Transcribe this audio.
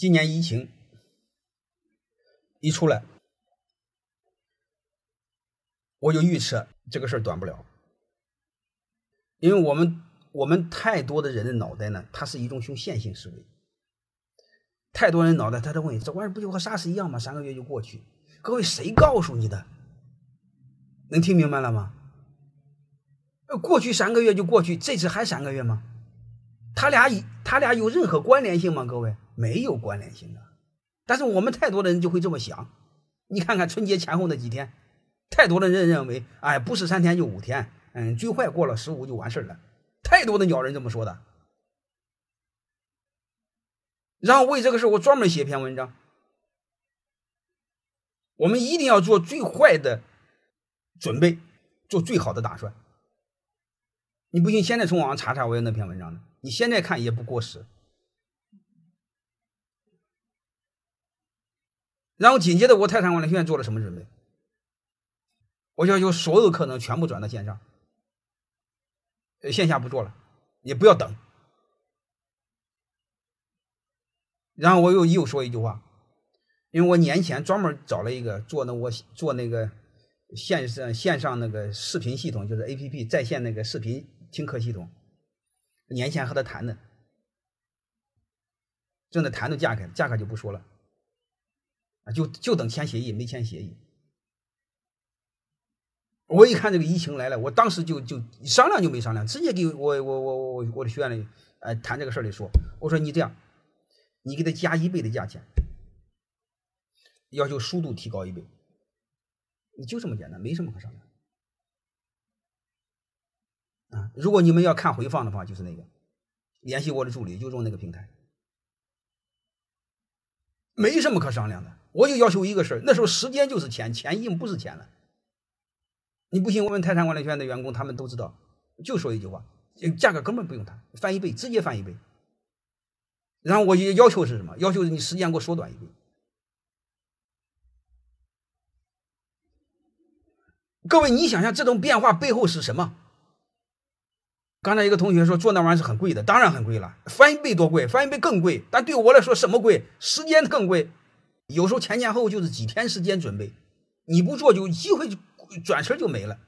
今年疫情一出来，我就预测这个事儿短不了，因为我们我们太多的人的脑袋呢，它是一种用线性思维，太多人脑袋他都问这玩意儿不就和啥事一样吗？三个月就过去，各位谁告诉你的？能听明白了吗？过去三个月就过去，这次还三个月吗？他俩他俩有任何关联性吗？各位没有关联性的，但是我们太多的人就会这么想。你看看春节前后那几天，太多的人认为，哎，不是三天就五天，嗯，最坏过了十五就完事了。太多的鸟人这么说的。然后为这个事我专门写篇文章。我们一定要做最坏的准备，做最好的打算。你不信，现在从网上查查，我有那篇文章呢。你现在看也不过时。然后紧接着，我泰山管理学院做了什么准备？我要求所有课程全部转到线上，线下不做了，也不要等。然后我又又说一句话，因为我年前专门找了一个做那我做那个线上线上那个视频系统，就是 A P P 在线那个视频听课系统。年前和他谈的，正在谈的价格，价格就不说了，啊，就就等签协议，没签协议。我一看这个疫情来了，我当时就就商量就没商量，直接给我我我我我的学员里，呃，谈这个事儿的说，我说你这样，你给他加一倍的价钱，要求速度提高一倍，你就这么简单，没什么可商量。啊，如果你们要看回放的话，就是那个，联系我的助理，就用那个平台，没什么可商量的。我就要求一个事儿，那时候时间就是钱，钱已经不是钱了。你不信，我问泰山管理学院的员工，他们都知道，就说一句话：价格根本不用谈，翻一倍，直接翻一倍。然后我要求是什么？要求你时间给我缩短一倍。各位，你想想这种变化背后是什么？刚才一个同学说做那玩意是很贵的，当然很贵了，翻一倍多贵，翻一倍更贵。但对我来说，什么贵？时间更贵。有时候前前后后就是几天时间准备，你不做就机会就转身就没了。